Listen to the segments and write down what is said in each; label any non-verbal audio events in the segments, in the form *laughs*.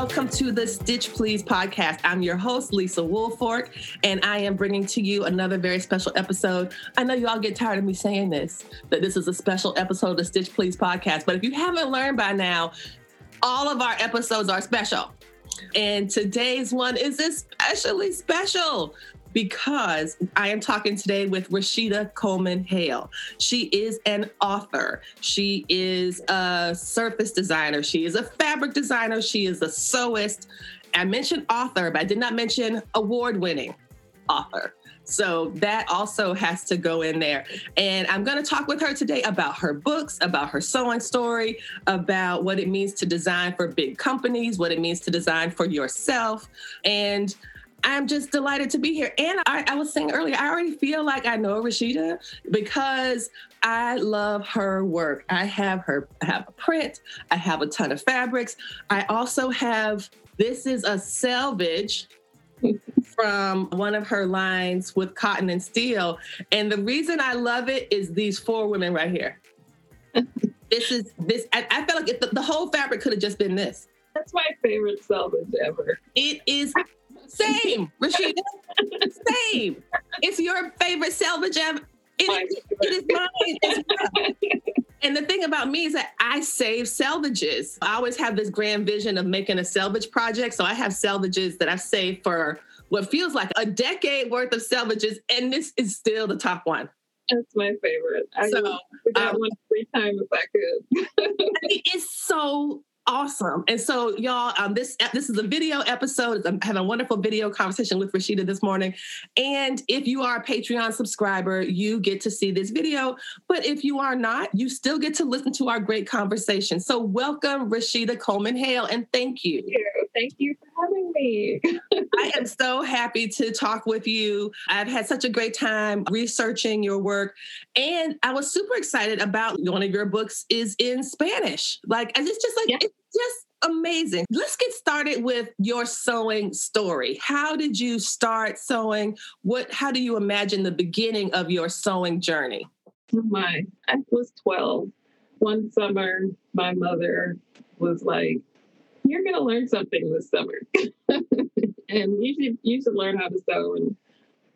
Welcome to the Stitch Please podcast. I'm your host, Lisa Woolfork, and I am bringing to you another very special episode. I know you all get tired of me saying this, that this is a special episode of the Stitch Please podcast, but if you haven't learned by now, all of our episodes are special. And today's one is especially special because I am talking today with Rashida Coleman Hale. She is an author, she is a surface designer, she is a fabric designer, she is a sewist. I mentioned author, but I did not mention award winning author. So that also has to go in there. And I'm going to talk with her today about her books, about her sewing story, about what it means to design for big companies, what it means to design for yourself. And I'm just delighted to be here. And I, I, was saying earlier, I already feel like I know Rashida because I love her work. I have her, I have a print, I have a ton of fabrics. I also have, this is a selvage *laughs* from one of her lines with cotton and steel. And the reason I love it is these four women right here. *laughs* this is this, I, I felt like the, the whole fabric could have just been this. That's my favorite selvage ever. It is same, Rashida. Same. It's your favorite selvage ever. It is, it is mine well. And the thing about me is that I save selvages. I always have this grand vision of making a selvage project. So I have selvages that I've saved for what feels like a decade worth of selvages. and this is still the top one. That's my favorite. I so, got um, one free time if I could. *laughs* it's so awesome. And so, y'all, um, this this is a video episode. I'm having a wonderful video conversation with Rashida this morning. And if you are a Patreon subscriber, you get to see this video. But if you are not, you still get to listen to our great conversation. So, welcome, Rashida Coleman Hale, and thank you. Thank you, thank you for having me. I am so happy to talk with you. I've had such a great time researching your work, and I was super excited about one of your books is in Spanish. Like, it's just like. Yeah just amazing. Let's get started with your sewing story. How did you start sewing? What how do you imagine the beginning of your sewing journey? Oh my, I was 12. One summer, my mother was like, You're gonna learn something this summer. *laughs* and you should you should learn how to sew. And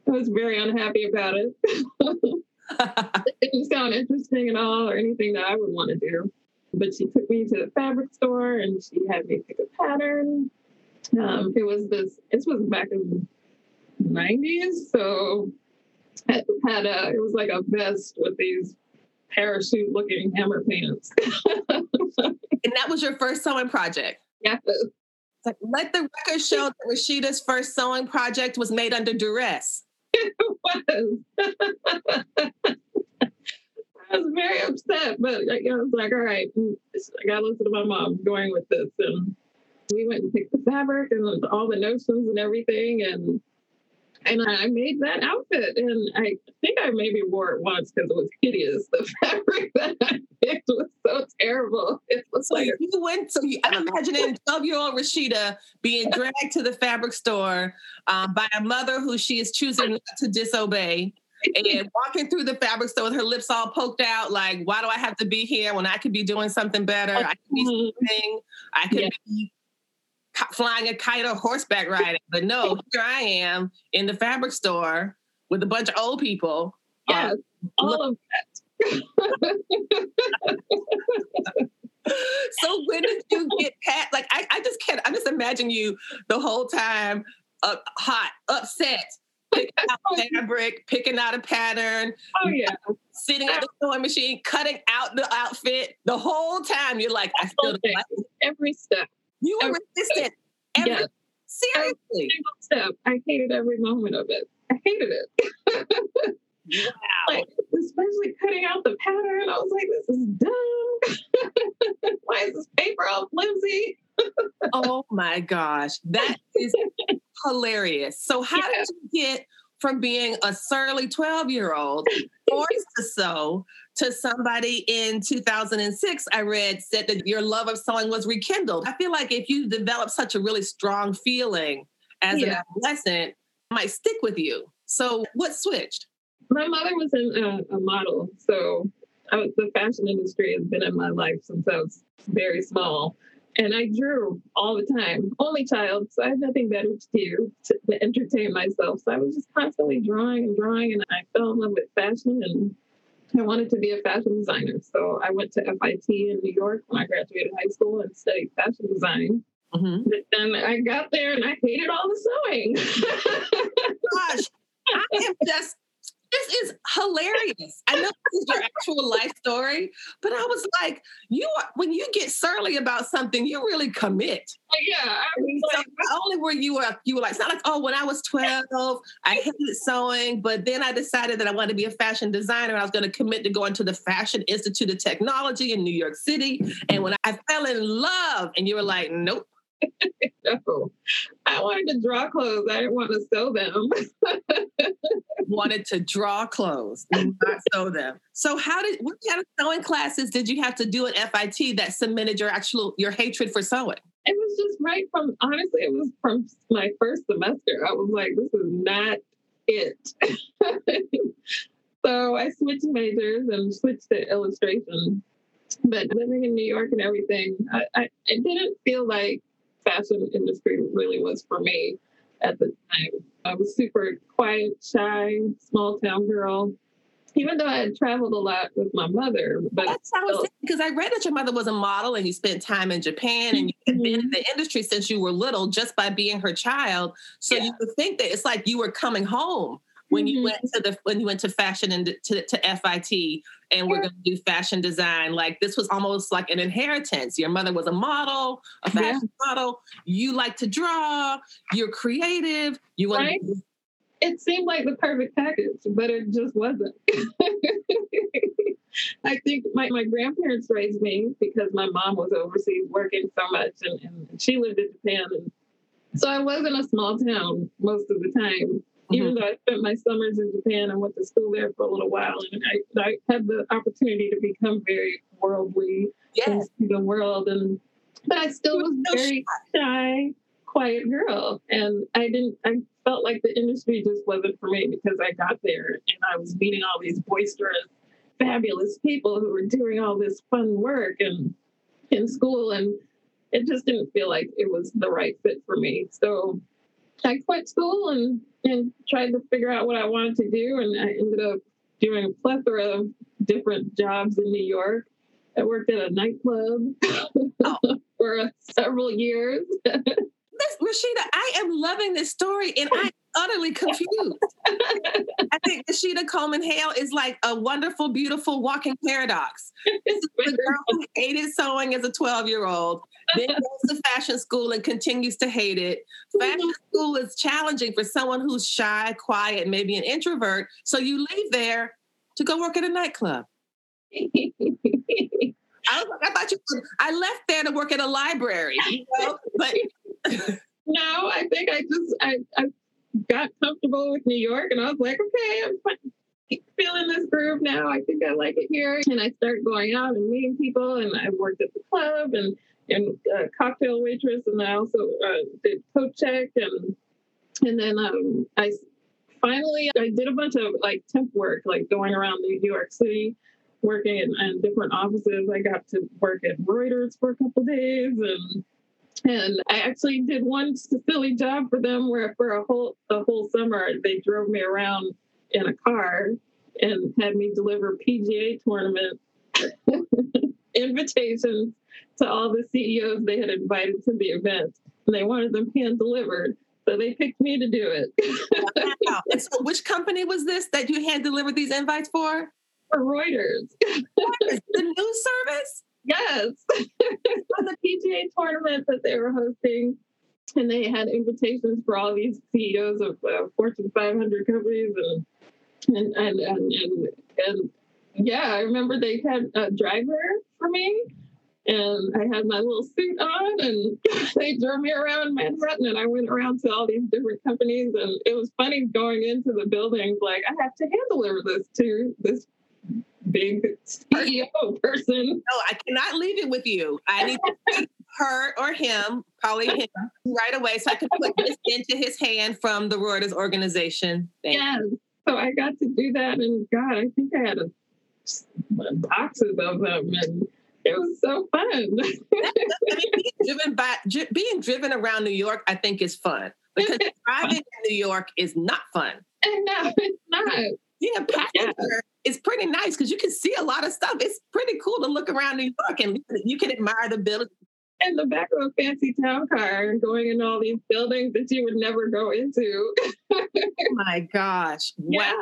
I was very unhappy about it. *laughs* *laughs* it didn't sound interesting at all or anything that I would want to do. But she took me to the fabric store and she had me pick a pattern. Um, it was this, this was back in the 90s. So it had a, it was like a vest with these parachute looking hammer pants. *laughs* and that was your first sewing project? Yeah. Like, let the record show that Rashida's first sewing project was made under duress. *laughs* It was. *laughs* I was very upset, but I was like, all right, I got to listen to my mom going with this. And we went and picked the fabric and all the notions and everything. And and I made that outfit. And I think I maybe wore it once because it was hideous. *laughs* The fabric that I picked was so terrible. It was so like you went. So you, I'm imagining 12 year old Rashida being dragged to the fabric store um, by a mother who she is choosing not to disobey and walking through the fabric store with her lips all poked out, like, why do I have to be here when I could be doing something better? I could be sleeping. I could yeah. be flying a kite or horseback riding. But no, here I am in the fabric store with a bunch of old people. Yes, um, all of that. *laughs* so when did you get past like I, I just can't I just imagine you the whole time uh, hot, upset, fabric, picking out a pattern. Oh yeah. Sitting at the sewing machine, cutting out the outfit. The whole time you're like, I still like every step. You were every resistant every yes. Seriously. Step. I hated every moment of it. I hated it. *laughs* wow. Like, especially cutting out the pattern. I was like, this is dumb. *laughs* Why is this paper all flimsy? Oh my gosh. That is hilarious. So how yeah. did you get from being a surly 12 year old forced to sew to somebody in 2006 i read said that your love of sewing was rekindled i feel like if you develop such a really strong feeling as yeah. an adolescent it might stick with you so what switched my mother was in a, a model so was, the fashion industry has been in my life since i was very small and I drew all the time. Only child, so I had nothing better to do to, to entertain myself. So I was just constantly drawing and drawing, and I fell in love with fashion and I wanted to be a fashion designer. So I went to FIT in New York when I graduated high school and studied fashion design. Mm-hmm. But then I got there and I hated all the sewing. *laughs* Gosh, I am just this is hilarious. I know this is your actual life story, but I was like, you are, when you get surly about something, you really commit. Oh, yeah. I mean, so like, not only were you were you were like, it's not like, oh, when I was 12, I hated sewing, but then I decided that I wanted to be a fashion designer and I was going to commit to going to the Fashion Institute of Technology in New York City. And when I fell in love, and you were like, nope. *laughs* no, I wanted to draw clothes. I didn't want to sew them. *laughs* wanted to draw clothes, not sew them. So, how did what kind of sewing classes did you have to do at FIT that cemented your actual your hatred for sewing? It was just right from honestly, it was from my first semester. I was like, this is not it. *laughs* so I switched majors and switched to illustration. But living in New York and everything, I, I, I didn't feel like fashion industry really was for me at the time. I was super quiet, shy, small town girl. Even though I had traveled a lot with my mother, but that's how I was because I read that your mother was a model and you spent time in Japan and you had mm-hmm. been in mm-hmm. the industry since you were little just by being her child. So yeah. you would think that it's like you were coming home when mm-hmm. you went to the when you went to fashion and to, to FIT and we're going to do fashion design. Like this was almost like an inheritance. Your mother was a model, a fashion yeah. model. You like to draw. You're creative. You want. Right? To- it seemed like the perfect package, but it just wasn't. *laughs* I think my, my grandparents raised me because my mom was overseas working so much and, and she lived in Japan. And so I was in a small town most of the time mm-hmm. Even mm-hmm. though I spent my summers in Japan and went to school there for a little while, and I, I had the opportunity to become very worldly yes. in the world, and but I still was very shy, quiet girl, and I didn't. I felt like the industry just wasn't for me because I got there and I was meeting all these boisterous, fabulous people who were doing all this fun work and in school, and it just didn't feel like it was the right fit for me. So I quit school and and tried to figure out what I wanted to do, and I ended up doing a plethora of different jobs in New York. I worked at a nightclub oh. *laughs* for uh, several years. *laughs* This, Rashida, I am loving this story, and I'm utterly confused. *laughs* Think Rashida Coleman Hale is like a wonderful, beautiful walking paradox. *laughs* This is the girl who hated sewing as a 12 year old, then goes to fashion school and continues to hate it. Fashion *laughs* school is challenging for someone who's shy, quiet, maybe an introvert. So you leave there to go work at a nightclub. I, was, I thought you. I left there to work at a library, you know? but *laughs* no, I think I just I, I got comfortable with New York, and I was like, okay, I'm feeling this groove now. I think I like it here, and I start going out and meeting people, and I worked at the club and and uh, cocktail waitress, and I also uh, did coat check, and and then um, I finally I did a bunch of like temp work, like going around New York City, working in, in different offices. I got to work at Reuters for a couple days, and and I actually did one silly job for them where for a whole a whole summer they drove me around in a car and had me deliver PGA tournament *laughs* invitations to all the CEOs they had invited to the event. And they wanted them hand delivered. So they picked me to do it. wow. *laughs* And so which company was this that you hand delivered these invites for? For Reuters. Reuters the news service? Yes. *laughs* it was the PGA tournament that they were hosting. and they had invitations for all these CEOs of uh, Fortune 500 companies and and and and, and, and yeah, I remember they had a driver for me and I had my little suit on and *laughs* they drove me around Manhattan and I went around to all these different companies and it was funny going into the buildings like I have to hand deliver this to this big CEO person. No, I cannot leave it with you. I need to her or him, probably him, right away so I can put this into his hand from the Reuters organization. Thank yes. You. So I got to do that and God, I think I had a boxes of them and it was so fun. *laughs* I mean, being driven by being driven around New York, I think is fun because *laughs* driving in New York is not fun. No, it's not. Being a passenger is pretty nice because you can see a lot of stuff. It's pretty cool to look around New York and you can admire the buildings. In the back of a fancy town car and going in all these buildings that you would never go into. *laughs* oh my gosh. Yeah.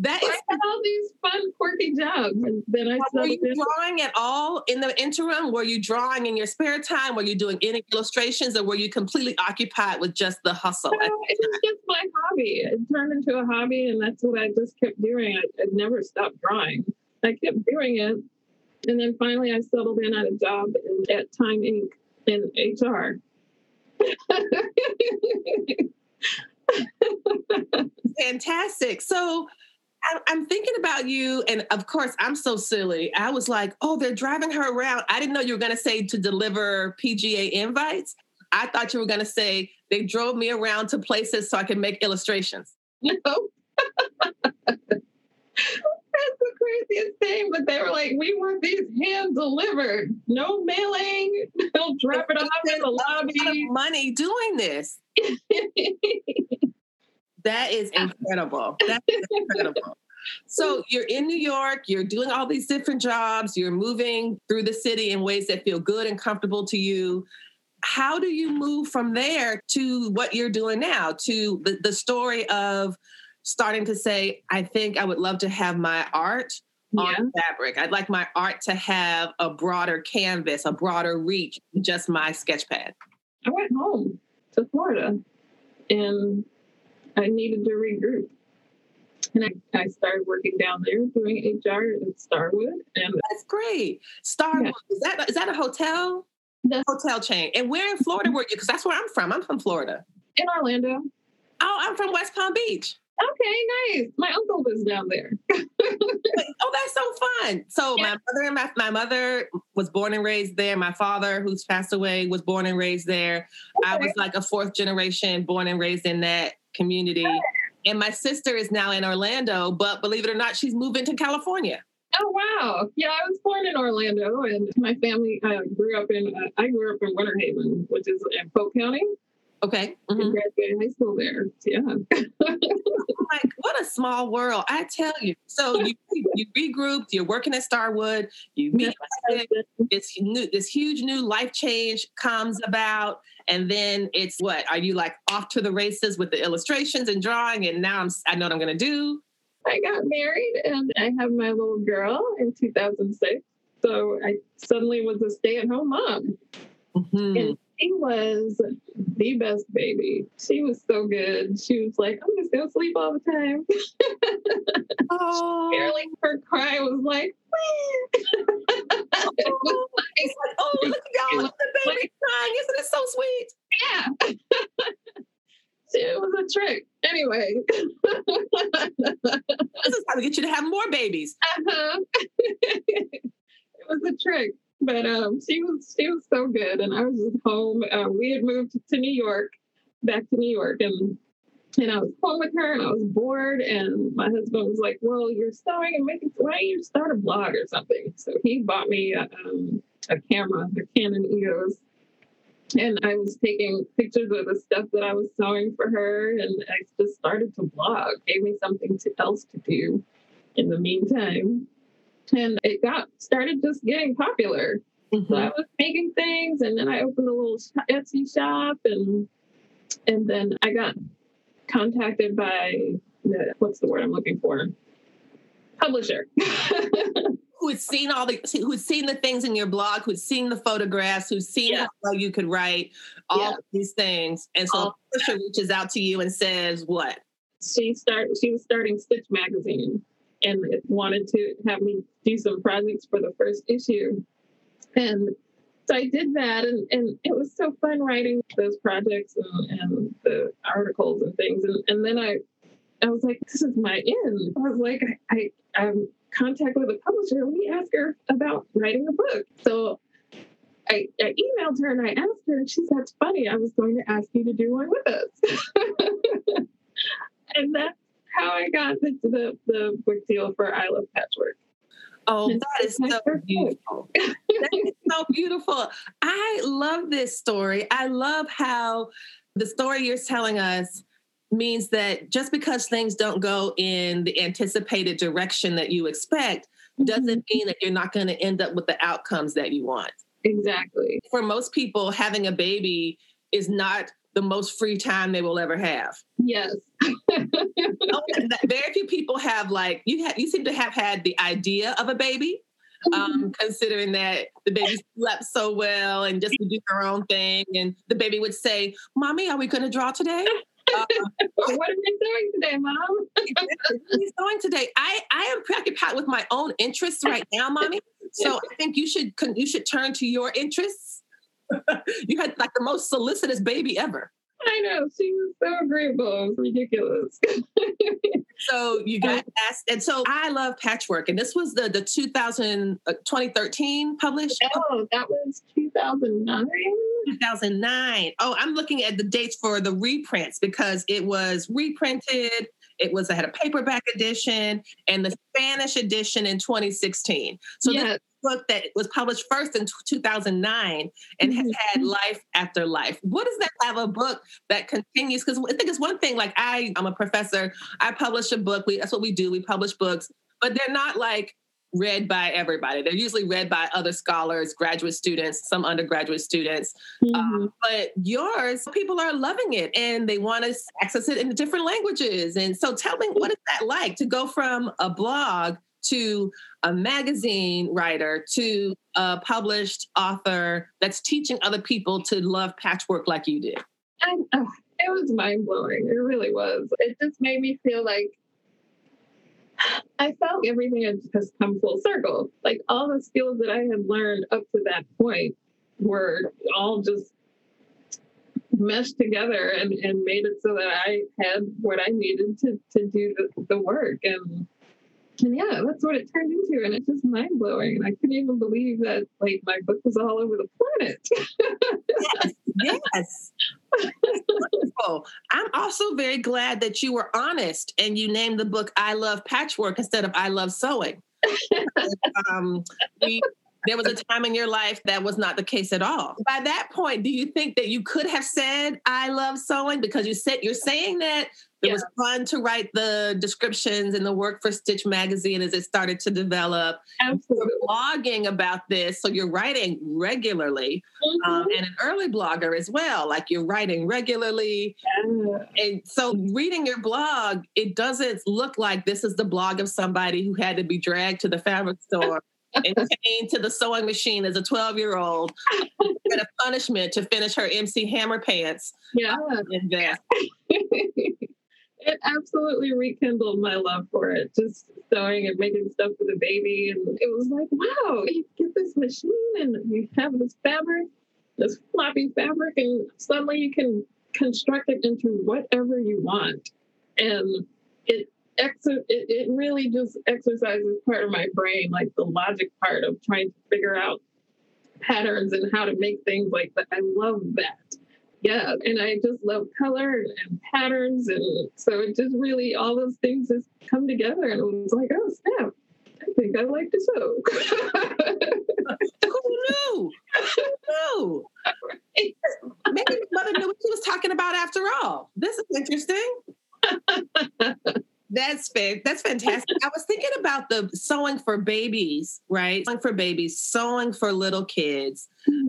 That is I had all these fun, quirky jobs. And then I were you in. drawing at all in the interim? Were you drawing in your spare time? Were you doing any illustrations, or were you completely occupied with just the hustle? No, it was just my hobby. It turned into a hobby, and that's what I just kept doing. I, I never stopped drawing. I kept doing it, and then finally, I settled in at a job in, at Time Inc. in HR. *laughs* Fantastic. So I'm thinking about you, and of course, I'm so silly. I was like, "Oh, they're driving her around." I didn't know you were going to say to deliver PGA invites. I thought you were going to say they drove me around to places so I could make illustrations. *laughs* No, that's the craziest thing. But they were like, "We want these hand delivered, no mailing. They'll drop it off in the lobby." Money doing this. *laughs* That is incredible. That is incredible. So you're in New York, you're doing all these different jobs, you're moving through the city in ways that feel good and comfortable to you. How do you move from there to what you're doing now, to the, the story of starting to say, I think I would love to have my art yeah. on fabric. I'd like my art to have a broader canvas, a broader reach, just my sketch pad. I went home to Florida and I needed to regroup. And I, I started working down there doing HR at Starwood. And that's great. Starwood yeah. is that is that a hotel? That's, hotel chain. And where in Florida were you? Because that's where I'm from. I'm from Florida. In Orlando. Oh, I'm from West Palm Beach. Okay, nice. My uncle was down there. *laughs* oh, that's so fun. So yeah. my mother and my, my mother was born and raised there. My father, who's passed away, was born and raised there. Okay. I was like a fourth generation born and raised in that community. And my sister is now in Orlando, but believe it or not, she's moving to California. Oh wow! Yeah, I was born in Orlando, and my family uh, grew up in. Uh, I grew up in Winter Haven, which is in Polk County. Okay. Mm-hmm. Graduated high school there. Yeah. like what a small world, I tell you. So you *laughs* you regrouped. You're working at Starwood. You meet this new this huge new life change comes about, and then it's what are you like off to the races with the illustrations and drawing? And now I'm I know what I'm going to do. I got married and I have my little girl in 2006. So I suddenly was a stay at home mom. Mm-hmm. And she was the best baby. She was so good. She was like, I'm just gonna sleep all the time. oh. Barely her cry was like, it was like, oh, look at y'all, the baby crying. Isn't it so sweet? Yeah. *laughs* it was a trick. Anyway. this is how to get you to have more babies. Uh-huh. *laughs* it was a trick but um, she was she was so good, and I was just home. Uh, we had moved to New York, back to New York, and and I was home with her, and I was bored. And my husband was like, "Well, you're sewing and making. Why don't you start a blog or something?" So he bought me a, um, a camera, the Canon EOS, and I was taking pictures of the stuff that I was sewing for her, and I just started to blog. Gave me something to, else to do in the meantime and it got started just getting popular. Mm-hmm. So I was making things, and then I opened a little Etsy shop, and and then I got contacted by the what's the word I'm looking for? Publisher. *laughs* who's seen all the who's seen the things in your blog, who's seen the photographs, who's seen yeah. how you could write all yeah. these things. And so Patricia reaches out to you and says, what? She start she was starting Stitch magazine and wanted to have me do some projects for the first issue. And so I did that, and, and it was so fun writing those projects and, and the articles and things. And, and then I, I was like, this is my end. I was like, I, I I'm contact with a publisher. Let me ask her about writing a book. So I, I, emailed her and I asked her, and she said, "That's funny. I was going to ask you to do one with us." *laughs* and that's how I got the, the, the book deal for I Love Patchwork. Oh, that is so beautiful. *laughs* that is so beautiful. I love this story. I love how the story you're telling us means that just because things don't go in the anticipated direction that you expect doesn't mm-hmm. mean that you're not going to end up with the outcomes that you want. Exactly. For most people, having a baby is not the most free time they will ever have. Yes. *laughs* Very few people have like you have you seem to have had the idea of a baby. Um, mm-hmm. considering that the baby slept so well and just would do her own thing, and the baby would say, "Mommy, are we going to draw today?" *laughs* Uh, what are we doing today, Mom? He's doing today. I I am preoccupied with my own interests right now, Mommy. So I think you should you should turn to your interests. *laughs* you had like the most solicitous baby ever. I know. She was so agreeable. It was ridiculous. *laughs* so you got asked. And so I love patchwork. And this was the, the 2000, uh, 2013 published? Oh, that was 2009. 2009. Oh, I'm looking at the dates for the reprints because it was reprinted. It was, I had a paperback edition and the Spanish edition in 2016. So yes. Book that was published first in 2009 and has had mm-hmm. life after life. What does that have a book that continues? Because I think it's one thing, like I, I'm a professor, I publish a book. We, that's what we do. We publish books, but they're not like read by everybody. They're usually read by other scholars, graduate students, some undergraduate students. Um, mm-hmm. Um, but yours, people are loving it and they want to access it in different languages. And so tell me, what is that like to go from a blog to a magazine writer to a published author that's teaching other people to love patchwork like you did? And, uh, it was mind blowing. It really was. It just made me feel like I felt everything had just come full circle. Like all the skills that I had learned up to that point were all just meshed together and, and made it so that I had what I needed to, to do the, the work. And and yeah, that's what it turned into. And it's just mind blowing. And I couldn't even believe that like my book was all over the planet. yes. yes. Wonderful. I'm also very glad that you were honest and you named the book I Love Patchwork instead of I Love Sewing. *laughs* um, we, there was a time in your life that was not the case at all. By that point, do you think that you could have said I love sewing because you said you're saying that it yeah. was fun to write the descriptions and the work for Stitch Magazine as it started to develop. Absolutely. You're blogging about this, so you're writing regularly, um, mm-hmm. um, and an early blogger as well. Like you're writing regularly, yeah. and so reading your blog, it doesn't look like this is the blog of somebody who had to be dragged to the fabric store. *laughs* and came to the sewing machine as a 12 year old a punishment to finish her MC Hammer pants. Yeah. *laughs* It absolutely rekindled my love for it. Just sewing and making stuff for the baby. And it was like, wow, you get this machine and you have this fabric, this floppy fabric, and suddenly you can construct it into whatever you want. And it ex- it, it really just exercises part of my brain, like the logic part of trying to figure out patterns and how to make things like that. I love that yeah and i just love color and patterns and so it just really all those things just come together and it was like oh snap. I think i like to sew *laughs* who knew? Who knew? *laughs* Maybe the mother knew what she was talking about after all. This is interesting *laughs* that's. That's fantastic. I was thinking about the sewing for babies, right? Sewing for babies, sewing for little kids.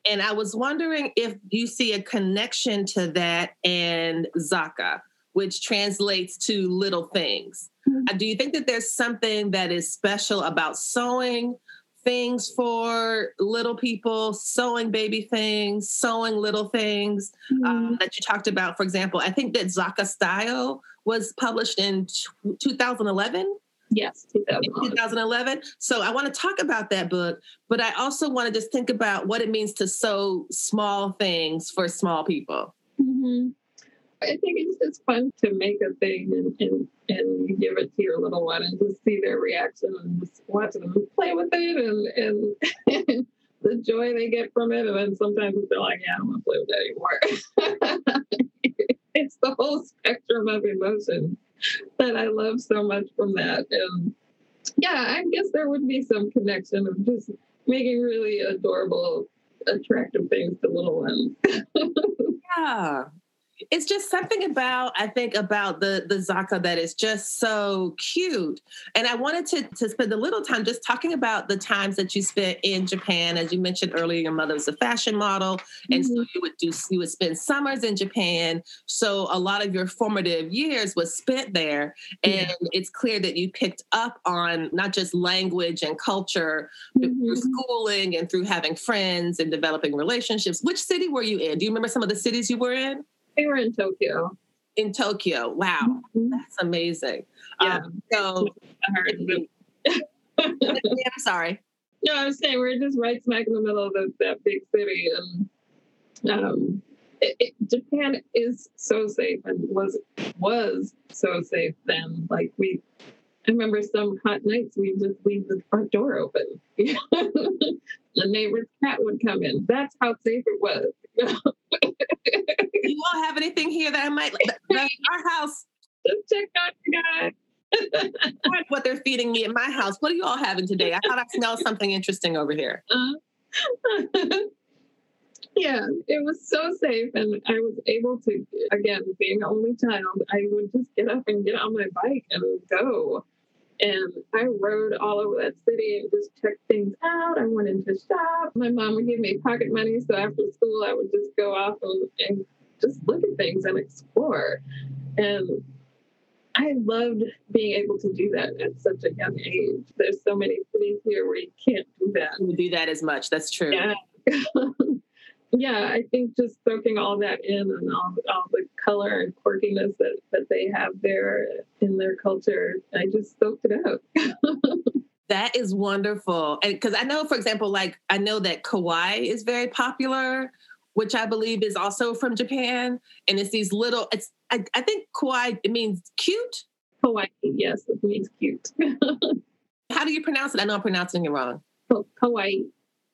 And I was wondering if you see a connection to that and Zakka, which translates to little things. Mm-hmm. Do you think that there's something that is special about sewing things for little people, sewing baby things, sewing little things mm-hmm. um, that you talked about. For example, I think that Zakka Style was published in 2011. Yes, 2011. 2011. So I want to talk about that book, but I also want to just think about what it means to sew small things for small people. Mm-hmm. I think it's just fun to make a thing and, and, and give it to your little one and just see their reaction and just watch them play with it and, and *laughs* the joy they get from it. And then sometimes they're like, yeah, I don't want to play with that anymore. *laughs* *laughs* it's the whole spectrum of emotion that I love so much from that. And yeah, I guess there would be some connection of just making really adorable, attractive things to little ones. *laughs* yeah it's just something about I think about the the Zakka that is just so cute. And I wanted to to spend a little time just talking about the times that you spent in Japan. As you mentioned earlier, your mother was a fashion model, and mm-hmm. so you would do you would spend summers in Japan. So a lot of your formative years was spent there, and yeah. it's clear that you picked up on not just language and culture mm-hmm. through schooling and through having friends and developing relationships. Which city were you in? Do you remember some of the cities you were in? We were in Tokyo. In Tokyo. Wow. Mm-hmm. That's amazing. Yeah. Um, so, *laughs* I'm sorry. No, I was saying we're just right smack in the middle of the, that big city. And um, it, it, Japan is so safe and was was so safe then. Like we I remember some hot nights we just leave the front door open. *laughs* the neighbor's cat would come in. That's how safe it was. You all have anything here that I might like? Our house. Check out your guy. what they're feeding me at my house. What are you all having today? I thought I smelled something interesting over here. Uh, *laughs* yeah, it was so safe. And I was able to, again, being only child, I would just get up and get on my bike and go. And I rode all over that city and just checked things out. I went into shop. My mom would give me pocket money. So after school, I would just go off and, and just look at things and explore. And I loved being able to do that at such a young age. There's so many cities here where you can't do that. You do that as much. That's true. Yeah. *laughs* yeah, I think just soaking all that in and all, all the color and quirkiness that, that they have there in their culture, I just soaked it up. *laughs* that is wonderful. And because I know, for example, like I know that kawaii is very popular, which I believe is also from Japan. And it's these little, it's, I, I think kawaii, it means cute. Kawaii, yes, it means cute. *laughs* How do you pronounce it? I know I'm pronouncing it wrong. Kawaii.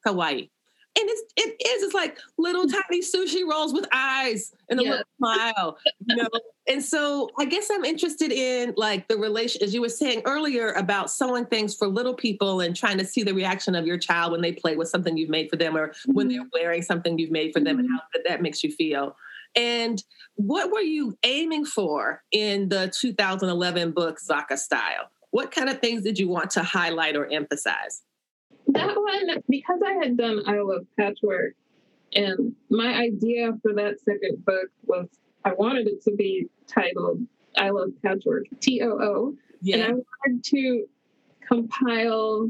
Kawaii and it's it is it's like little tiny sushi rolls with eyes and a yeah. little *laughs* smile you know and so i guess i'm interested in like the relation as you were saying earlier about sewing things for little people and trying to see the reaction of your child when they play with something you've made for them or mm-hmm. when they're mm-hmm. wearing something you've made for them mm-hmm. and how that, that makes you feel and what were you aiming for in the 2011 book zakka style what kind of things did you want to highlight or emphasize that one, because I had done I Love Patchwork, and my idea for that second book was I wanted it to be titled I Love Patchwork, T O O. And I wanted to compile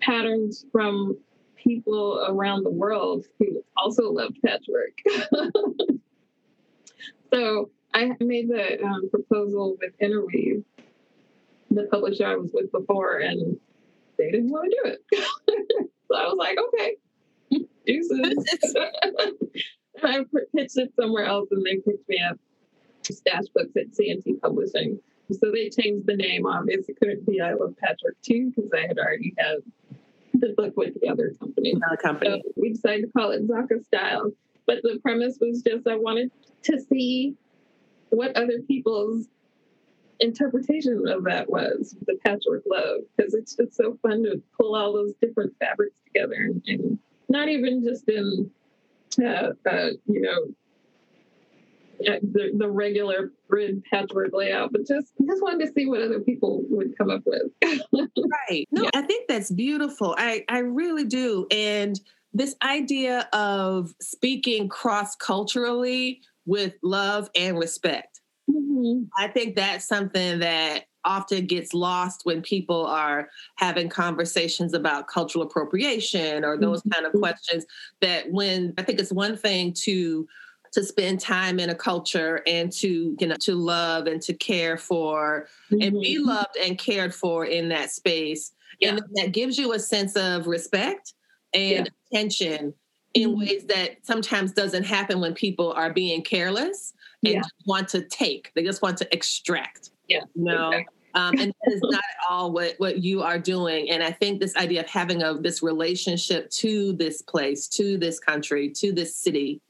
patterns from people around the world who also loved patchwork. *laughs* so I made the um, proposal with Interweave, the publisher I was with before, and they didn't want to do it. *laughs* so I was like, okay, deuces. *laughs* I pitched it somewhere else and they picked me up Stash Books at C&T Publishing. So they changed the name. Obviously, couldn't be I Love Patchwork too because I had already had the book with the other company. Another company. So we decided to call it Zakka Style. But the premise was just I wanted to see what other people's interpretation of that was the patchwork love because it's just so fun to pull all those different fabrics together and, and not even just in uh, uh, you know uh, the, the regular grid patchwork layout, but just just wanted to see what other people would come up with. *laughs* right. No, yeah. I think that's beautiful. I I really do. And this idea of speaking cross culturally with love and respect Mm-hmm. I think that's something that often gets lost when people are having conversations about cultural appropriation or those mm-hmm. kind of questions that when i think it's one thing to to spend time in a culture and to you know to love and to care for mm-hmm. and be mm-hmm. loved and cared for in that space yeah. and that gives you a sense of respect and yeah. attention in mm-hmm. ways that sometimes doesn't happen when people are being careless and yeah. want to take they just want to extract yeah you know exactly. um, and that is *laughs* not at all what what you are doing and i think this idea of having a this relationship to this place to this country to this city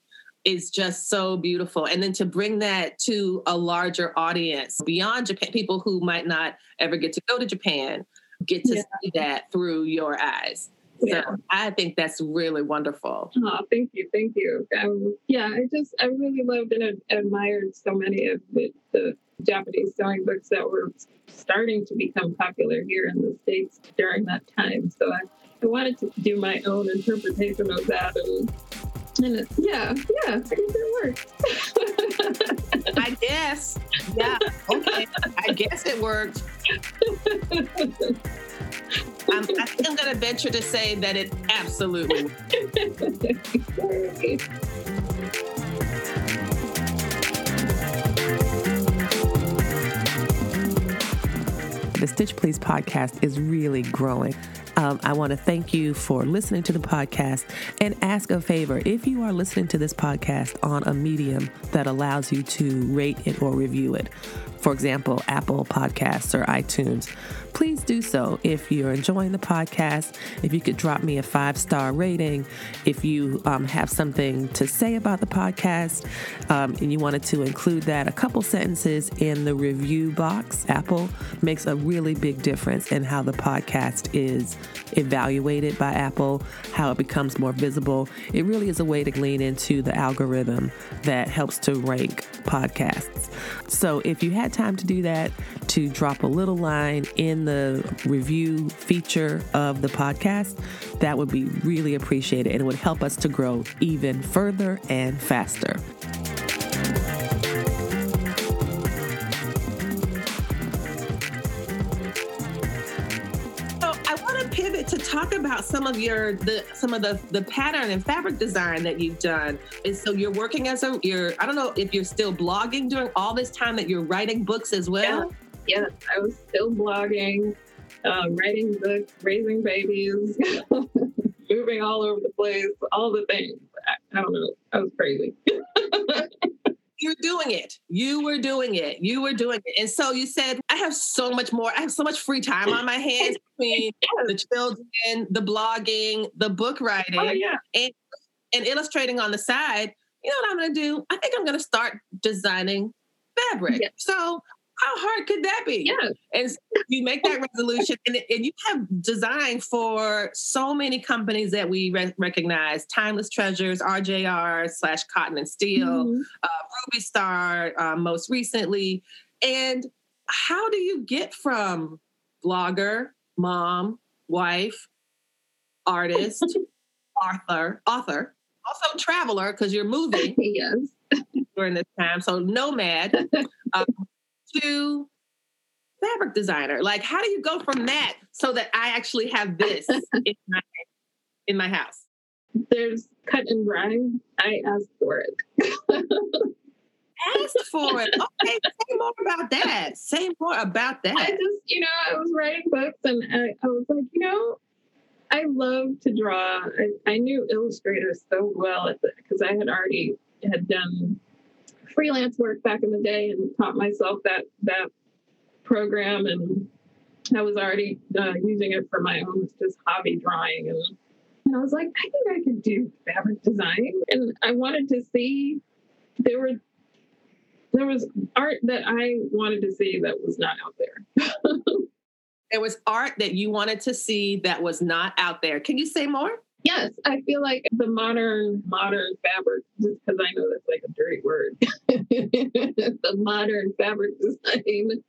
is just so beautiful. And then to bring that to a larger audience beyond Japan, people who might not ever get to go to Japan get to yeah. see that through your eyes. Yeah. So I think that's really wonderful. Oh, thank you. Thank you. Um, yeah, I just, I really loved and admired so many of the, the Japanese sewing books that were starting to become popular here in the States during that time. So I, I wanted to do my own interpretation of that and and yeah, yeah, I guess it worked. I guess. Yeah. Okay. I guess it worked. *laughs* I'm, I think I'm going to venture to say that it absolutely The Stitch Please podcast is really growing. Um, I want to thank you for listening to the podcast and ask a favor. If you are listening to this podcast on a medium that allows you to rate it or review it, for example, Apple Podcasts or iTunes, please do so. If you're enjoying the podcast, if you could drop me a five star rating, if you um, have something to say about the podcast um, and you wanted to include that, a couple sentences in the review box, Apple makes a really big difference in how the podcast is evaluated by Apple, how it becomes more visible. It really is a way to lean into the algorithm that helps to rank podcasts. So if you had time to do that, to drop a little line in the review feature of the podcast, that would be really appreciated and it would help us to grow even further and faster. To talk about some of your the some of the the pattern and fabric design that you've done. And so you're working as a you're I don't know if you're still blogging during all this time that you're writing books as well. Yeah, yeah I was still blogging, um, writing books, raising babies, *laughs* moving all over the place, all the things. I, I don't know. I was crazy. *laughs* you're doing it. You were doing it. You were doing it. And so you said, I have so much more. I have so much free time on my hands between the children, the blogging, the book oh, writing, oh, yeah. and, and illustrating on the side. You know what I'm going to do? I think I'm going to start designing fabric. Yeah. So how hard could that be? Yeah. And so you make that *laughs* resolution, and, and, you have designed for so many companies that we re- recognize: Timeless Treasures, RJR slash Cotton and Steel, mm-hmm. uh, Ruby Star, uh, most recently. And how do you get from blogger, mom, wife, artist, *laughs* author, author, also traveler because you're moving? *laughs* yes. During this time, so nomad. Um, to fabric designer? Like, how do you go from that so that I actually have this *laughs* in my in my house? There's cut and dry. I asked for it. asked for it. *laughs* Okay, say more about that. Say more about that. I just, you know, I was writing books and I, I was like, you know, I love to draw. I, I knew Illustrator so well because I had already had done freelance work back in the day and taught myself that that program and I was already uh, using it for my own just hobby drawing and, and I was like I think I could do fabric design and I wanted to see there were there was art that I wanted to see that was not out there. *laughs* there was art that you wanted to see that was not out there. Can you say more? Yes, I feel like the modern modern fabric, just because I know that's like a dirty word. *laughs* the modern fabric design.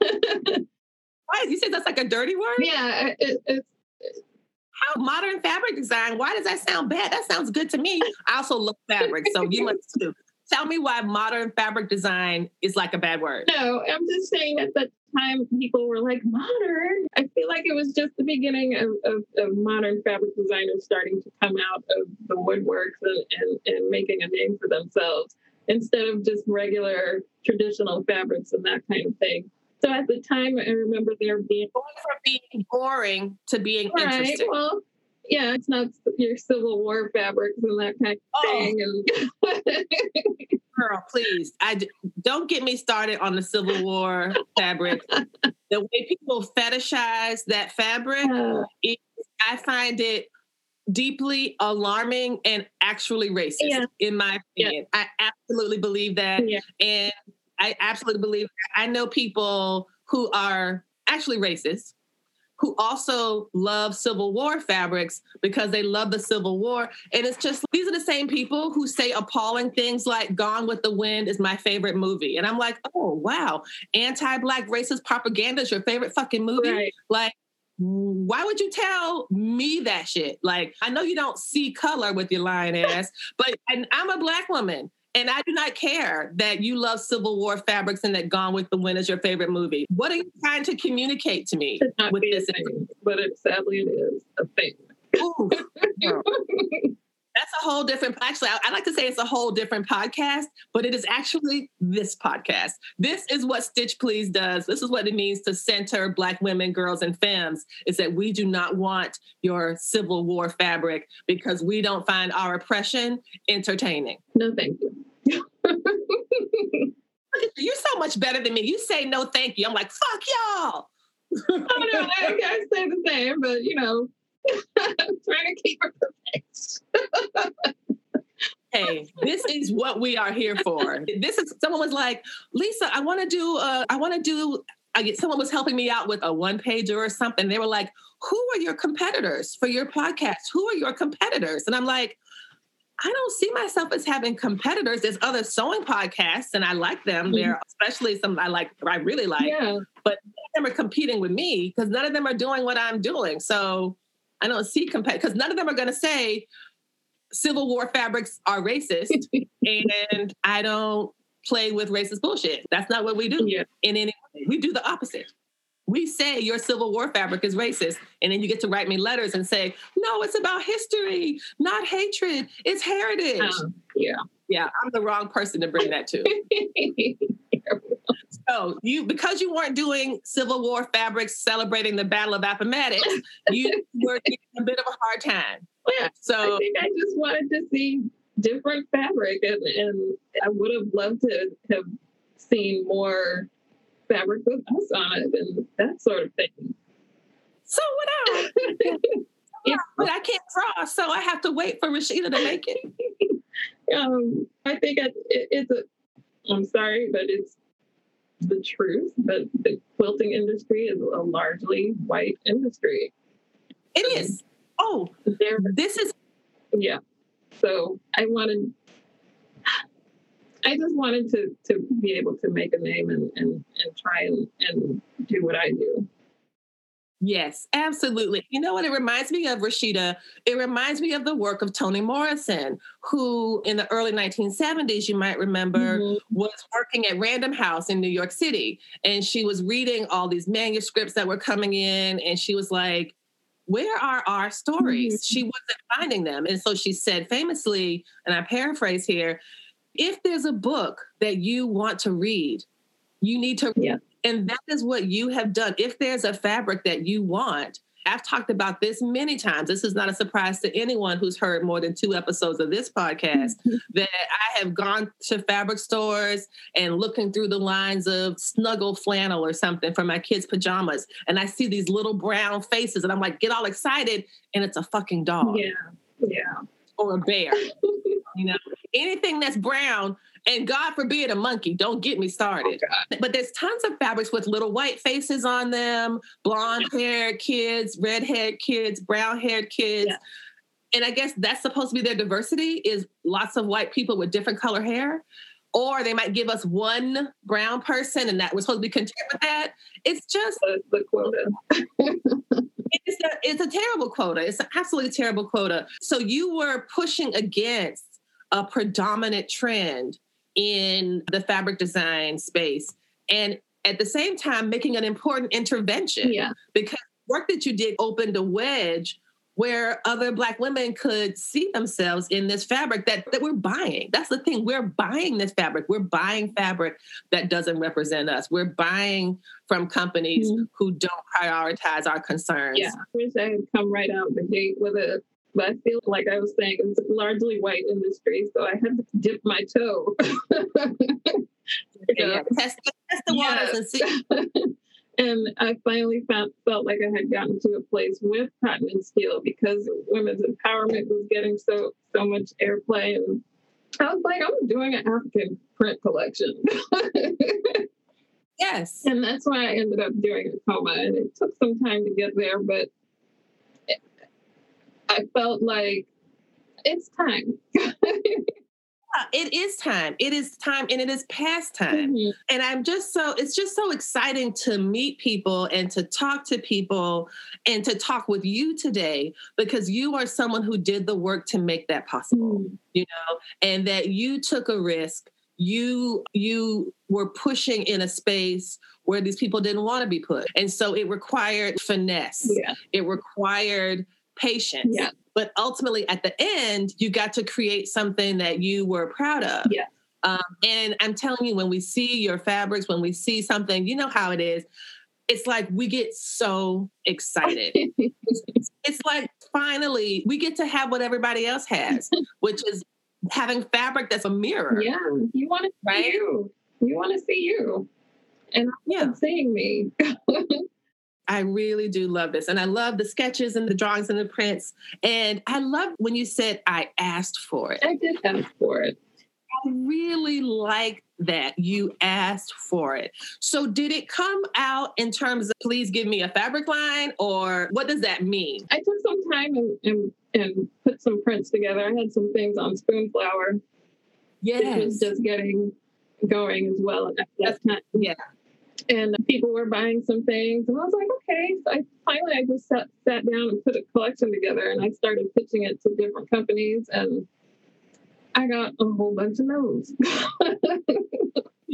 *laughs* Why you say that's like a dirty word? Yeah, it, it's. How modern fabric design? Why does that sound bad? That sounds good to me. I also love fabric, so you must too. Tell me why modern fabric design is like a bad word. No, I'm just saying at the time people were like modern. I feel like it was just the beginning of, of, of modern fabric designers starting to come out of the woodworks and, and, and making a name for themselves instead of just regular traditional fabrics and that kind of thing. So at the time, I remember there being going from being boring to being right, interesting. Well, yeah, it's not your Civil War fabrics and that kind of oh. thing. And *laughs* girl, please, I don't get me started on the Civil War fabric. the way people fetishize that fabric, uh, it, I find it deeply alarming and actually racist, yeah. in my opinion. Yeah. I absolutely believe that, yeah. and I absolutely believe. That. I know people who are actually racist who also love Civil War fabrics because they love the Civil War. And it's just, these are the same people who say appalling things like Gone with the Wind is my favorite movie. And I'm like, oh, wow, anti Black racist propaganda is your favorite fucking movie? Right. Like, why would you tell me that shit? Like, I know you don't see color with your lying ass, but and I'm a black woman. And I do not care that you love Civil War fabrics and that Gone with the Wind is your favorite movie. What are you trying to communicate to me with this? Thing, but it, sadly, it is a thing. Ooh, *laughs* That's a whole different. Actually, I, I, like to say it's a whole different podcast, but it is actually this podcast. This is what Stitch Please does. This is what it means to center Black women, girls, and femmes. Is that we do not want your Civil War fabric because we don't find our oppression entertaining. No, thank you. You're so much better than me. You say no, thank you. I'm like, fuck y'all. oh no, I, I say the same, but you know, I'm *laughs* trying to keep it perfect. hey, this is what we are here for. This is someone was like, Lisa, I want to do. Uh, I want to do. I get someone was helping me out with a one pager or something. They were like, "Who are your competitors for your podcast? Who are your competitors?" And I'm like, I don't see myself as having competitors. There's other sewing podcasts, and I like them. Mm-hmm. They're especially some I like, I really like. Yeah. But none of them are competing with me because none of them are doing what I'm doing. So I don't see compet because none of them are going to say Civil War fabrics are racist, *laughs* and I don't play with racist bullshit. That's not what we do. Yeah. In any way, we do the opposite we say your Civil War fabric is racist. And then you get to write me letters and say, no, it's about history, not hatred. It's heritage. Um, yeah. Yeah, I'm the wrong person to bring that to. *laughs* so you because you weren't doing Civil War fabrics celebrating the Battle of Appomattox, you *laughs* were a bit of a hard time. Yeah. So I think I just wanted to see different fabric and, and I would have loved to have seen more fabric with us on it and that sort of thing. So what else? *laughs* yeah, but I can't draw, so I have to wait for Rashida to make it. *laughs* um, I think it, it, it's a. I'm sorry, but it's the truth that the quilting industry is a largely white industry. It is. Oh, there. This is. Yeah. So I wanted I just wanted to to be able to make a name and and, and try and, and do what I do. Yes, absolutely. You know what it reminds me of, Rashida? It reminds me of the work of Toni Morrison, who in the early 1970s, you might remember, mm-hmm. was working at Random House in New York City. And she was reading all these manuscripts that were coming in. And she was like, where are our stories? Mm-hmm. She wasn't finding them. And so she said famously, and I paraphrase here, if there's a book that you want to read, you need to yeah. and that is what you have done. If there's a fabric that you want, I've talked about this many times. This is not a surprise to anyone who's heard more than two episodes of this podcast *laughs* mm-hmm. that I have gone to fabric stores and looking through the lines of snuggle flannel or something for my kids' pajamas. And I see these little brown faces and I'm like, get all excited. And it's a fucking dog. Yeah. Yeah. Or a bear. *laughs* you know, anything that's brown and God forbid a monkey. Don't get me started. Oh, but there's tons of fabrics with little white faces on them, blonde haired kids, red haired kids, brown haired kids. Yeah. And I guess that's supposed to be their diversity is lots of white people with different color hair. Or they might give us one brown person and that we're supposed to be content with that. It's just the quota. *laughs* it's, a, it's a terrible quota. It's an absolutely terrible quota. So you were pushing against a predominant trend in the fabric design space and at the same time making an important intervention Yeah. because work that you did opened a wedge where other black women could see themselves in this fabric that, that we're buying that's the thing we're buying this fabric we're buying fabric that doesn't represent us we're buying from companies Mhm. who don't prioritize our concerns Yeah. I wish I had come right out the gate with it. But I feel like I was saying it's largely white industry, so I had to dip my toe. *laughs* Yeah, yeah. Test, test the waters and see *laughs* and I finally found, felt like I had gotten to a place with cotton and steel because women's empowerment was getting so so much airplay, and I was like, I'm doing an African print collection, *laughs* yes. And that's why I ended up doing Akoma, and it took some time to get there, but it, I felt like it's time. *laughs* It is time it is time and it is past time Mhm. and i'm just so it's just so exciting to meet people and to talk to people and to talk with you today because you are someone who did the work to make that possible Mhm. you know and that you took a risk you you were pushing in a space where these people didn't want to be put and so it required finesse Yeah. it required patience Yeah. but ultimately at the end you got to create something that you were proud of Yeah. um, and i'm telling you when we see your fabrics when we see something you know how it is it's like we get so excited it's, *laughs* it's like finally we get to have what everybody else has *laughs* which is having fabric that's a mirror Yeah, you want to see Right? you. You want to see you, and yeah seeing me. *laughs* I really do love this. And I love the sketches and the drawings and the prints. And I love when you said I asked for it. I did ask for it. I really like that you asked for it. So did it come out in terms of please give me a fabric line or what does that mean? I took some time and, and and put some prints together. I had some things on Spoonflower, Yes. was just getting going as well at that time. yeah. And people were buying some things, and I was like, okay. So I finally I just sat sat down and put a collection together, and I started pitching it to different companies, and I got a whole bunch of no's. *laughs*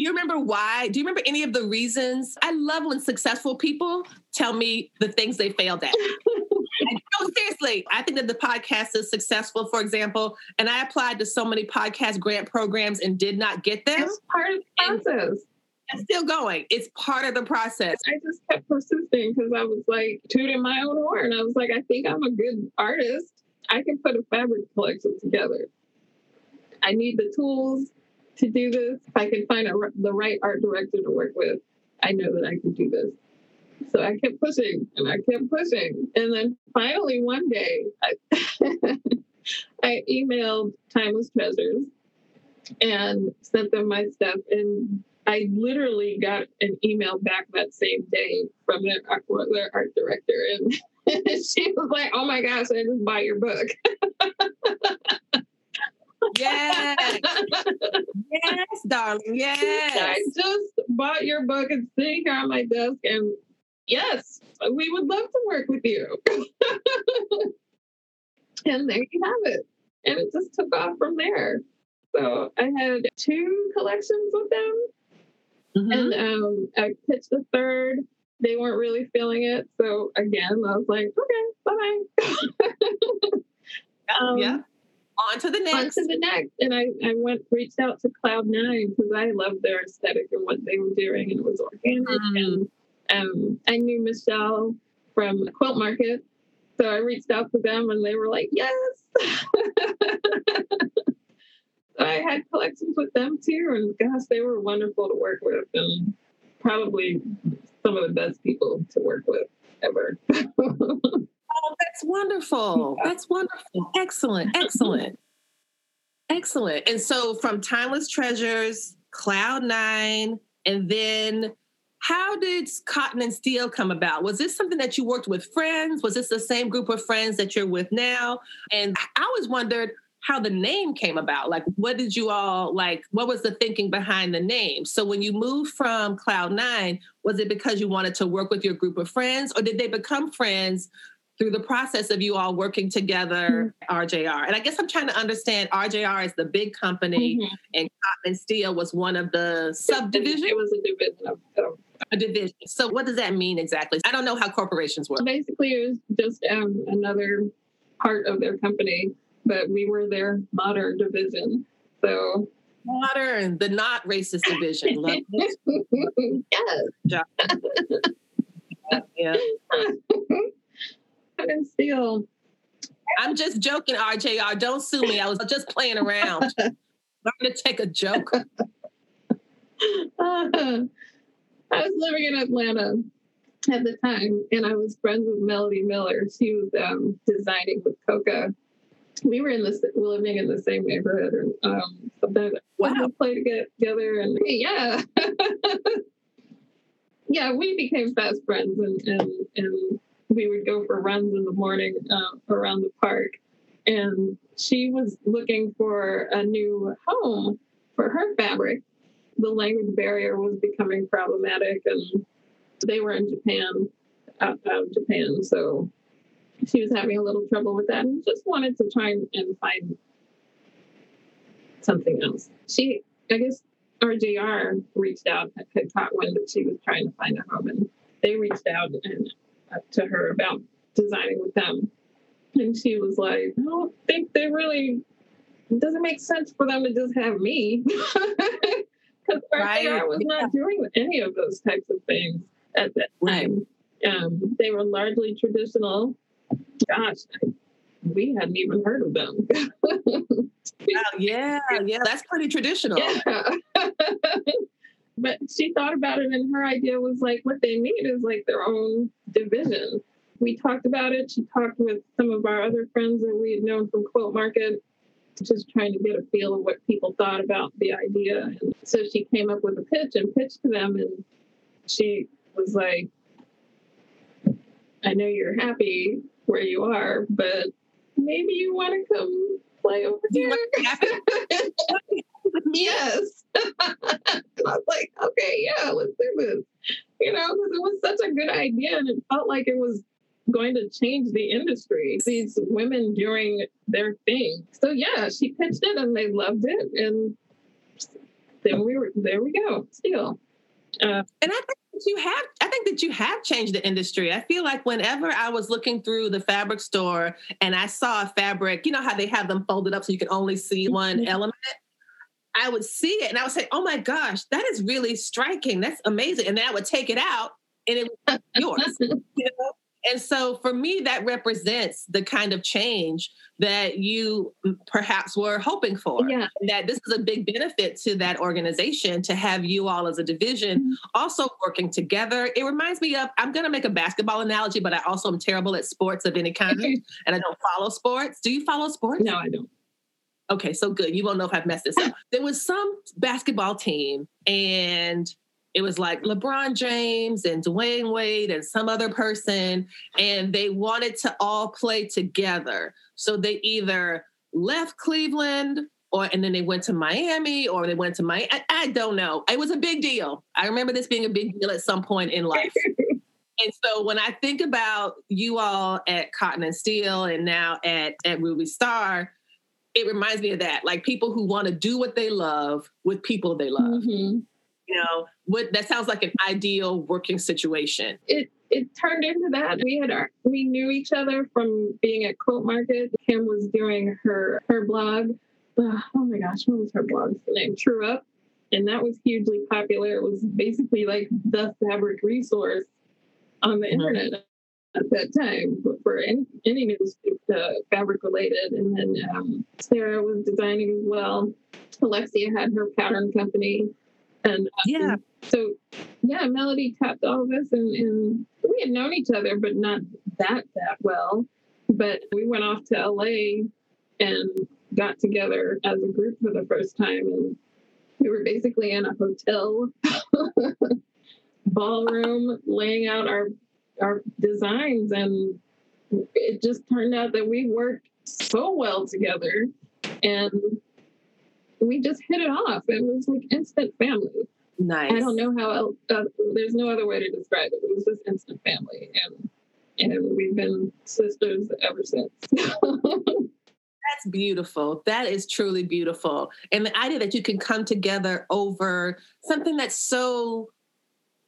You remember why? Do you remember any of the reasons? I love when successful people tell me the things they failed at. *laughs* No, seriously. I think that the podcast is successful, for example, and I applied to so many podcast grant programs and did not get them. it's part of the process. It's still going. It's part of the process. I just kept persisting because I was like tooting my own horn. I was like, I think I'm a good artist. I can put a fabric collection together. I need the tools to do this. If I can find a, the right art director to work with, I know that I can do this. So I kept pushing and I kept pushing. And then finally one day, I, *laughs* I emailed Timeless Treasures and sent them my stuff. And I literally got an email back that same day from their, art- art director. And *laughs* she was like, oh my gosh, I just bought your book. Yes. yes, darling. Yes. I just bought your book. It's sitting here on my desk. And yes, we would love to work with you. *laughs* and there you have it. And it just took off from there. So I had two collections with them. Mhm. And um, I pitched the third. They weren't really feeling it. So again, I was like, okay, bye *laughs* bye. um, yeah. On to the next. On to the next. And I, I went, reached out to Cloud9 because I loved their aesthetic and what they were doing. And it was organic. Mm. And um, I knew Michelle from Quilt Market. So I reached out to them and they were like, yes. *laughs* I had collections with them too. And gosh, they were wonderful to work with and probably some of the best people to work with ever. *laughs* Oh, that's wonderful. That's wonderful. Excellent. Excellent. Excellent. And so from Timeless Treasures, Cloud Nine, and then how did Cotton and Steel come about? Was this something that you worked with friends? Was this the same group of friends that you're with now? And I always wondered how the name came about. Like, what did you all like? What was the thinking behind the name? So, when you moved from Cloud Nine, was it because you wanted to work with your group of friends, or did they become friends through the process of you all working together, mm-hmm. RJR. And I guess I'm trying to understand RJR is the big company mm-hmm. and Cotton Steel was one of the subdivisions. It was a division of, of a division. So what does that mean exactly? I don't know how corporations work. Basically, it was just um, another part of their company, but we were their modern division. So modern, the not racist division. *laughs* yes. yeah. and still. I'm just joking, RJR. Don't sue me. I was just playing around. *laughs* I'm going to take a joke. Uh, I was living in Atlanta at the time, and I was friends with Melody Miller. She was um, designing with Kokka. We were in this living in the same neighborhood, and um, sometimes wow. we play together. And yeah, *laughs* yeah, we became fast friends, and and and we would go for runs in the morning uh, around the park. And she was looking for a new home for her fabric the language barrier was becoming problematic, and they were in Japan, out of Japan, so she was having a little trouble with that, and just wanted to try and find something else. She, I guess, RJR reached out, had caught wind that she was trying to find a home, and they reached out and uh, to her about designing with them. And she was like, I don't think they really, it doesn't make sense for them to just have me. *laughs* because right. I was yeah. not doing any of those types of things at that time. Um, they were largely traditional. Gosh, we hadn't even heard of them. wow, yeah, yeah, that's pretty traditional. Yeah. but she thought about it, and her idea was like, what they need is like their own division. We talked about it. She talked with some of our other friends that we had known from Quilt Market just trying to get a feel of what people thought about the idea. And so she came up with a pitch and pitched to them, and she was like, I know you're happy where you are, but maybe you want to come play over here. *laughs* yes. And *laughs* I was like, okay, yeah, let's do this. You know, because it was such a good idea and it felt like it was going to change the industry. These women doing their thing. So yeah, she pitched it and they loved it, and then we were there. We go. Still, uh, and I think that you have. I think that you have changed the industry. I feel like whenever I was looking through the fabric store and I saw a fabric, you know how they have them folded up so you can only see one mm-hmm. element. I would see it and I would say, "Oh my gosh, that is really striking. That's amazing." And then I would take it out and it was yours. *laughs* you know? And so for me, that represents the kind of change that you perhaps were hoping for. Yeah. That this is a big benefit to that organization to have you all as a division mm-hmm. also working together. It reminds me of, I'm going to make a basketball analogy, but I also am terrible at sports of any kind and I don't follow sports. Do you follow sports? No, I don't. Okay, so good. You won't know if I've messed this up. there was some basketball team and it was like LeBron James and Dwyane Wade and some other person, and they wanted to all play together. So they either left Cleveland or and then they went to Miami or they went to Miami. I, I don't know. It was a big deal. I remember this being a big deal at some point in life. *laughs* and so when I think about you all at Cotton and Steel and now at, at Ruby Star, it reminds me of that. Like people who want to do what they love with people they love. Mm-hmm you know what that sounds like an ideal working situation. It it turned into that. We had our we knew each other from being at Quilt Market. Kim was doing her her blog. Oh my gosh what was her blog's name? True up. And that was hugely popular. It was basically like the fabric resource on the mm-hmm. internet at that time for any, any news uh, fabric related. And then um, sarah was designing as well. Alexia had her pattern company and um, yeah, so yeah, Melody tapped all of us, and, and we had known each other, but not that that well. But we went off to LA and got together as a group for the first time, and we were basically in a hotel *laughs* ballroom laying out our our designs, and it just turned out that we worked so well together, and we just hit it off. It was like instant family. Nice. I don't know how else, uh, there's no other way to describe it. It was just instant family. And and we've been sisters ever since. *laughs* That's beautiful. That is truly beautiful. And the idea that you can come together over something that's so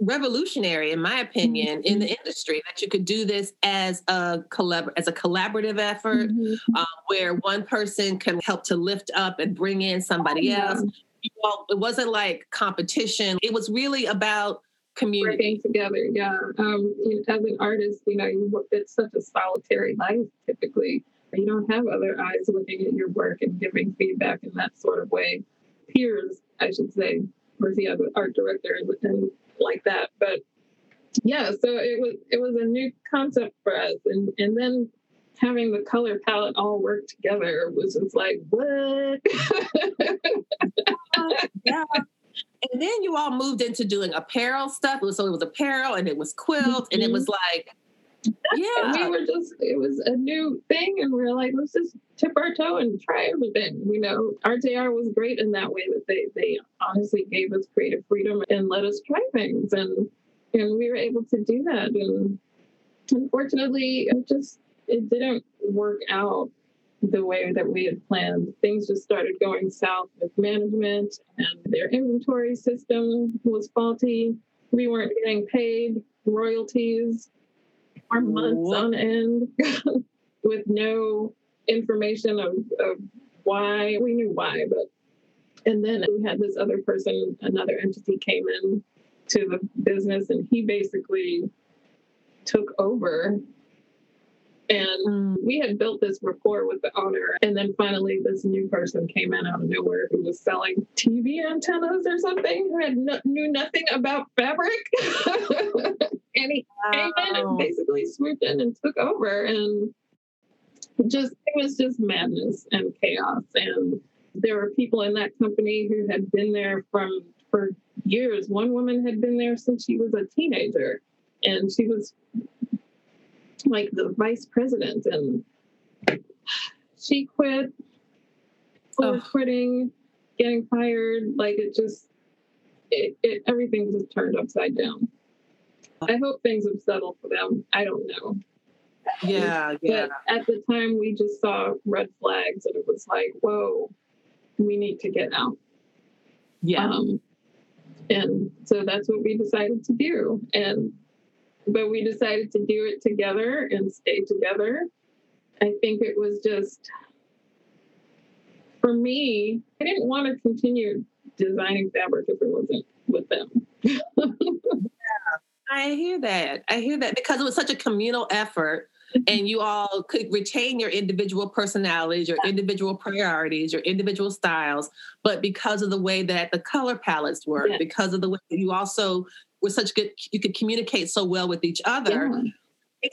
revolutionary, in my opinion, mm-hmm. in the industry, that you could do this as a collab as a collaborative effort, mm-hmm. uh, where one person can help to lift up and bring in somebody oh, else. Well, it wasn't like competition. It was really about community working together. Yeah, um, as an artist, you know, you, it's such a solitary life typically. You don't have other eyes looking at your work and giving feedback in that sort of way. Peers, I should say, or the other art director and like that. But yeah, so it was it was a new concept for us, and and then having the color palette all work together was just like what? *laughs* yeah. And then you all moved into doing apparel stuff. So it was apparel and it was quilt mm-hmm. and it was mm-hmm. like yeah. we were just, it was a new thing. And we are like, let's just tip our toe and try everything. You know, RJR was great in that way that they, they honestly gave us creative freedom and let us try things. And, and we were able to do that. And unfortunately, it just, it didn't work out the way that we had planned. Things just started going south with management and their inventory system was faulty. We weren't getting paid royalties for months on end *laughs* with no information of, of why. We knew why, but and then we had this other person, another entity came in to the business and he basically took over and mm. we had built this rapport with the owner. And then finally, this new person came in out of nowhere who was selling TV antennas or something, who had no, knew nothing about fabric. *laughs* and he wow. came in and basically swooped in and took over. And just, it was just madness and chaos. And there were people in that company who had been there from for years. One woman had been there since she was a teenager and she was like the vice president, and she quit, oh. quitting, getting fired. Like it just, it, it everything just turned upside down. I hope things have settled for them. I don't know. Yeah, yeah. But at the time, we just saw red flags, and it was like, whoa, we need to get out. Yeah. Um, and so that's what we decided to do. And but we decided to do it together and stay together. I think it was just, for me, I didn't want to continue designing fabric if it wasn't with them. yeah, *laughs* I hear that. I hear that because it was such a communal effort mm-hmm. and you all could retain your individual personalities, your individual priorities, your individual styles, but because of the way that the color palettes work, yes. because of the way that you also were such good, you could communicate so well with each other. Yeah.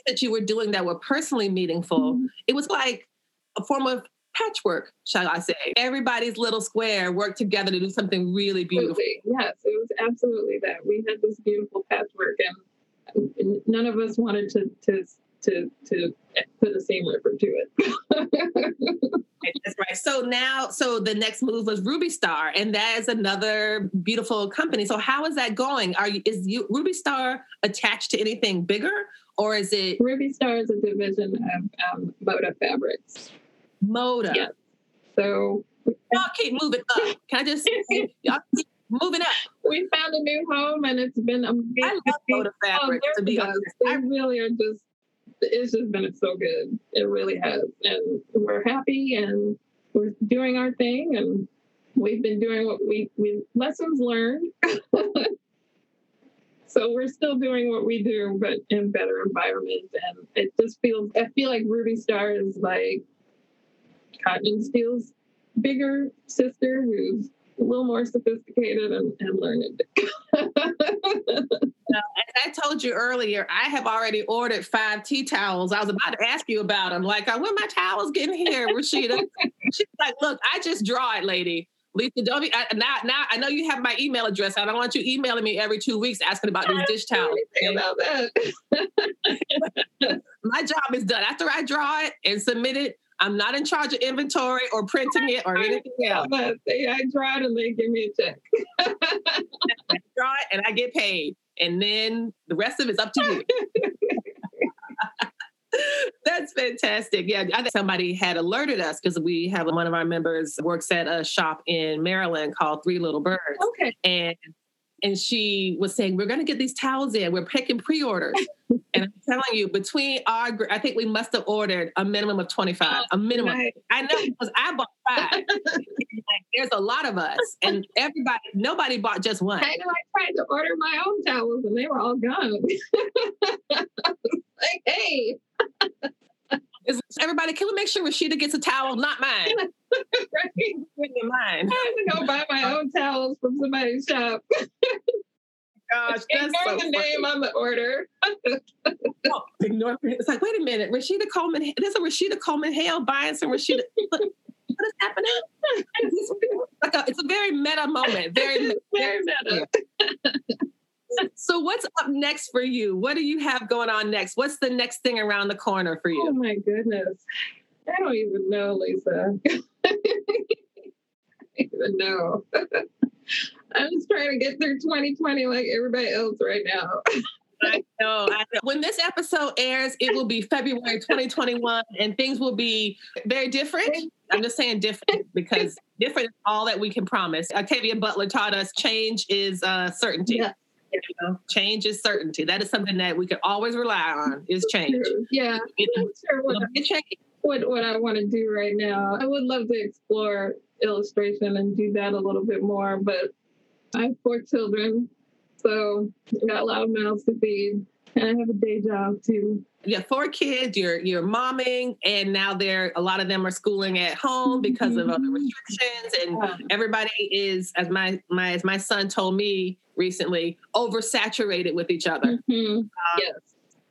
That you were doing that were personally meaningful. Mm-hmm. It was like a form of patchwork, shall I say. Everybody's little square worked together to do something really beautiful. Yes, it was absolutely that. We had this beautiful patchwork, and none of us wanted to to to to put the same effort to it. That's right. So now, so the next move was Ruby Star, and that is another beautiful company. So how is that going? Are you is you Ruby Star attached to anything bigger, or is it Ruby Star is a division of um, Moda Fabrics. Moda. Yes. So y'all keep moving up. Can I just *laughs* y'all keep moving up? We found a new home, and it's been amazing. I love Moda Fabrics. Oh, to be honest, they really are just it's just been so good. It really has. And we're happy and we're doing our thing and we've been doing what we we lessons learned. *laughs* so we're still doing what we do, but in better environment. And it just feels I feel like Ruby Star is like Cotton Steel's bigger sister who's a little more sophisticated and, and learned. *laughs* as I told you earlier, I have already ordered five tea towels. I was about to ask you about them. Like, uh, when my towels getting here, Rashida? *laughs* She's like, look, I just draw it, lady. Lisa, don't be, I, now, now I know you have my email address. I don't want you emailing me every two weeks asking about these dish towels. About that. *laughs* my job is done. After I draw it and submit it, I'm not in charge of inventory or printing it or anything else. I draw it and they give me a check. I *laughs* draw it and I get paid and then the rest of it's up to you. *laughs* *laughs* That's fantastic. Yeah, I think somebody had alerted us because we have one of our members works at a shop in Maryland called Three Little Birds. Okay. And and she was saying, We're gonna get these towels in. We're picking pre-orders. *laughs* and I'm telling you, between our gr- I think we must have ordered a minimum of 25. A minimum. Right. I know because I bought five. *laughs* like, there's a lot of us. And everybody, nobody bought just one. I know I tried to order my own towels and they were all gone. *laughs* like, hey, everybody, can we make sure Rashida gets a towel, not mine? Right? Bring your mind. I had to go buy my own towels from somebody's shop. *laughs* Gosh, that's Ignore so the name on the order. Oh, ignore it. It's like, wait a minute, Rashida Coleman. There's a Rashida Coleman Hale buying some Rashida. *laughs* What what is happening? It's like a, it's a very meta moment. Very, *laughs* Very meta. So, what's up next for you? What do you have going on next? What's the next thing around the corner for you? Oh my goodness. I don't even know, Lisa. *laughs* I don't even know. *laughs* I'm just trying to get through 2020 like everybody else right now. I know, I know. When this episode airs, it will be February 2021, and things will be very different. I'm just saying different because different is all that we can promise. Octavia Butler taught us change is uh, certainty. Yeah. You know, change is certainty. That is something that we can always rely on. Is change. Yeah. Sure it'll be a change. What, what I want to do right now. I would love to explore illustration and do that a little bit more, but I have four children, so I got a lot of mouths to feed, and I have a day job too. You have four kids. You're you're momming, and now they're a lot of them are schooling at home because of other restrictions, and Yeah. everybody is, as my my as my son told me recently, oversaturated with each other. Mhm. Yes.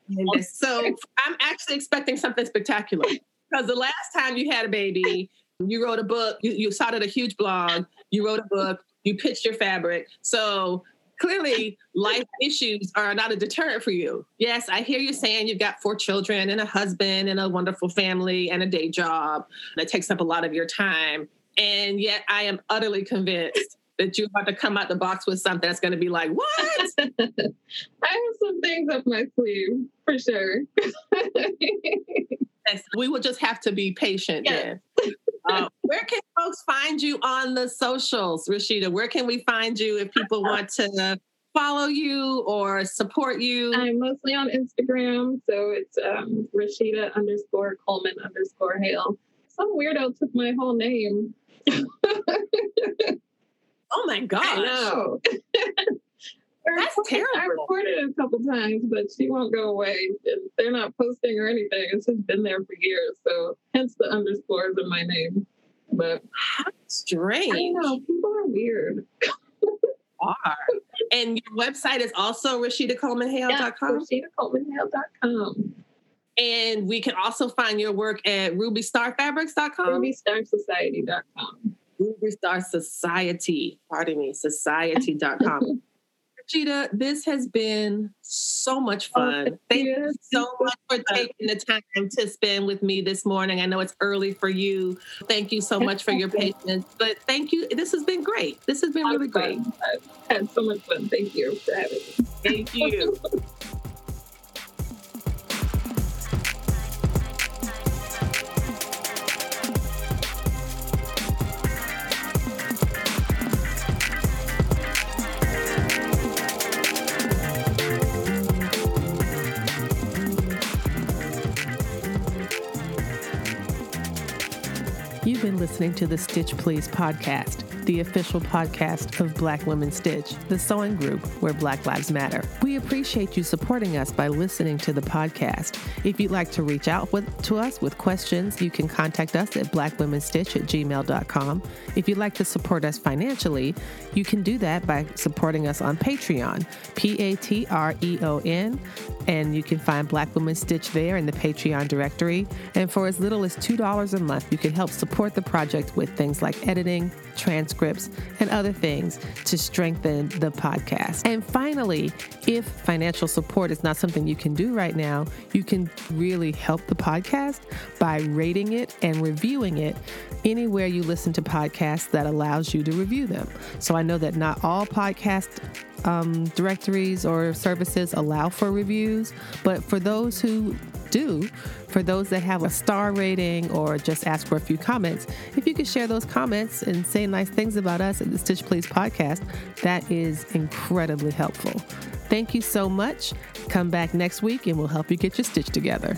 And so I'm actually expecting something spectacular because the last time you had a baby, you wrote a book, you, you started a huge blog, you wrote a book, you pitched your fabric. So clearly, life issues are not a deterrent for you. Yes, I hear you saying you've got four children and a husband and a wonderful family and a day job that takes up a lot of your time. And yet, I am utterly convinced that you're about to come out the box with something that's going to be like, what? *laughs* I have some things up my sleeve for sure. *laughs* Yes, we will just have to be patient Yes. then. Uh, where can folks find you on the socials, Rashida? Where can we find you if people *laughs* want to follow you or support you? I'm mostly on Instagram, so it's um, Rashida underscore Coleman underscore Hale. Some weirdo took my whole name. Oh my gosh. I. I *laughs* That's reported- I terrible. reported it a couple times, but she won't go away. They're not posting or anything. It's just been there for years. So hence the underscores in my name. But How I strange. know people are weird. Are. And your website is also RashidaColemanHale.com. RashidaColemanHale.com. And we can also find your work at RubyStarFabrics.com. RubyStarSociety.com. Ruby Star Society, pardon me, society.com. *laughs* Rashida, this has been so much oh, fun. thank Thank you. you so much for taking the time to spend with me this morning. I know it's early for you. Thank you so much for your patience. But thank you. This has been great. This has been really great. I've had so much fun. Thank you for having me. Thank you. *laughs* listening to the Stitch Please podcast, the official podcast of Black Women Stitch, the sewing group where Black Lives Matter. We appreciate you supporting us by listening to the podcast. If you'd like to reach out with, to us with questions, you can contact us at blackwomenstitch at gmail.com. If you'd like to support us financially, you can do that by supporting us on Patreon, P A T R E O N, and you can find Black Women Stitch there in the Patreon directory. And for as little as $2 a month, you can help support the project with things like editing, transcripts, and other things to strengthen the podcast. And finally, if financial support is not something you can do right now, you can really help the podcast by rating it and reviewing it anywhere you listen to podcasts that allows you to review them. So I know that not all podcast um, directories or services allow for reviews, but for those who do, for those that have a star rating or just ask for a few comments, if you could share those comments and say nice things about us at the Stitch Please podcast, that is incredibly helpful. Thank you so much. Come back next week and we'll help you get your stitch together.